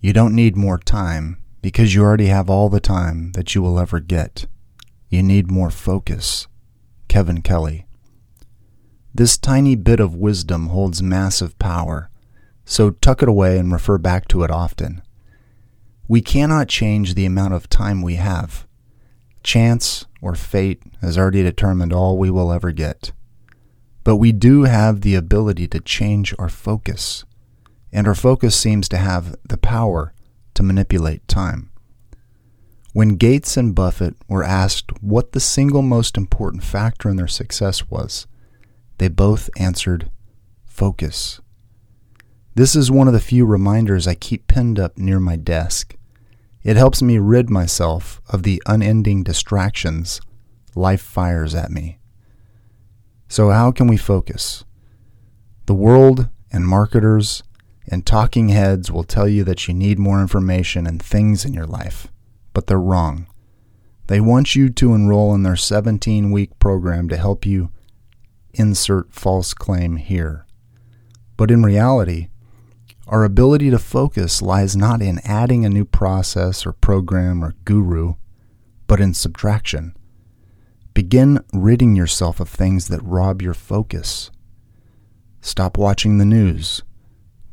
You don't need more time because you already have all the time that you will ever get. You need more focus. Kevin Kelly. This tiny bit of wisdom holds massive power, so tuck it away and refer back to it often. We cannot change the amount of time we have. Chance or fate has already determined all we will ever get. But we do have the ability to change our focus and our focus seems to have the power to manipulate time. When Gates and Buffett were asked what the single most important factor in their success was, they both answered focus. This is one of the few reminders I keep pinned up near my desk. It helps me rid myself of the unending distractions life fires at me. So, how can we focus? The world and marketers and talking heads will tell you that you need more information and things in your life, but they're wrong. They want you to enroll in their 17 week program to help you insert false claim here. But in reality, our ability to focus lies not in adding a new process or program or guru, but in subtraction. Begin ridding yourself of things that rob your focus. Stop watching the news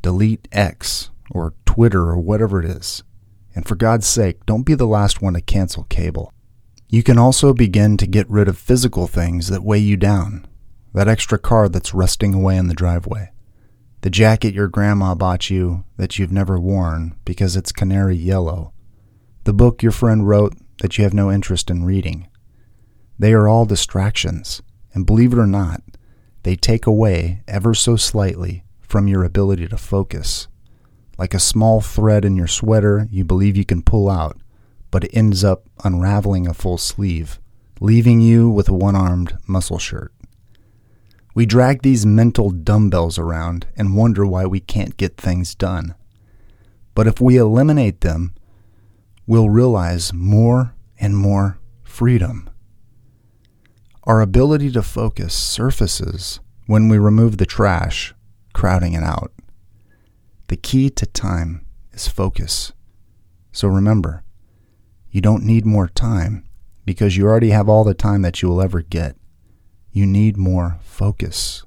delete X or Twitter or whatever it is. And for God's sake, don't be the last one to cancel cable. You can also begin to get rid of physical things that weigh you down. That extra car that's rusting away in the driveway. The jacket your grandma bought you that you've never worn because it's canary yellow. The book your friend wrote that you have no interest in reading. They are all distractions, and believe it or not, they take away, ever so slightly, from your ability to focus. Like a small thread in your sweater you believe you can pull out, but it ends up unraveling a full sleeve, leaving you with a one armed muscle shirt. We drag these mental dumbbells around and wonder why we can't get things done. But if we eliminate them, we'll realize more and more freedom. Our ability to focus surfaces when we remove the trash crowding it out. The key to time is focus. So remember, you don't need more time because you already have all the time that you will ever get. You need more focus.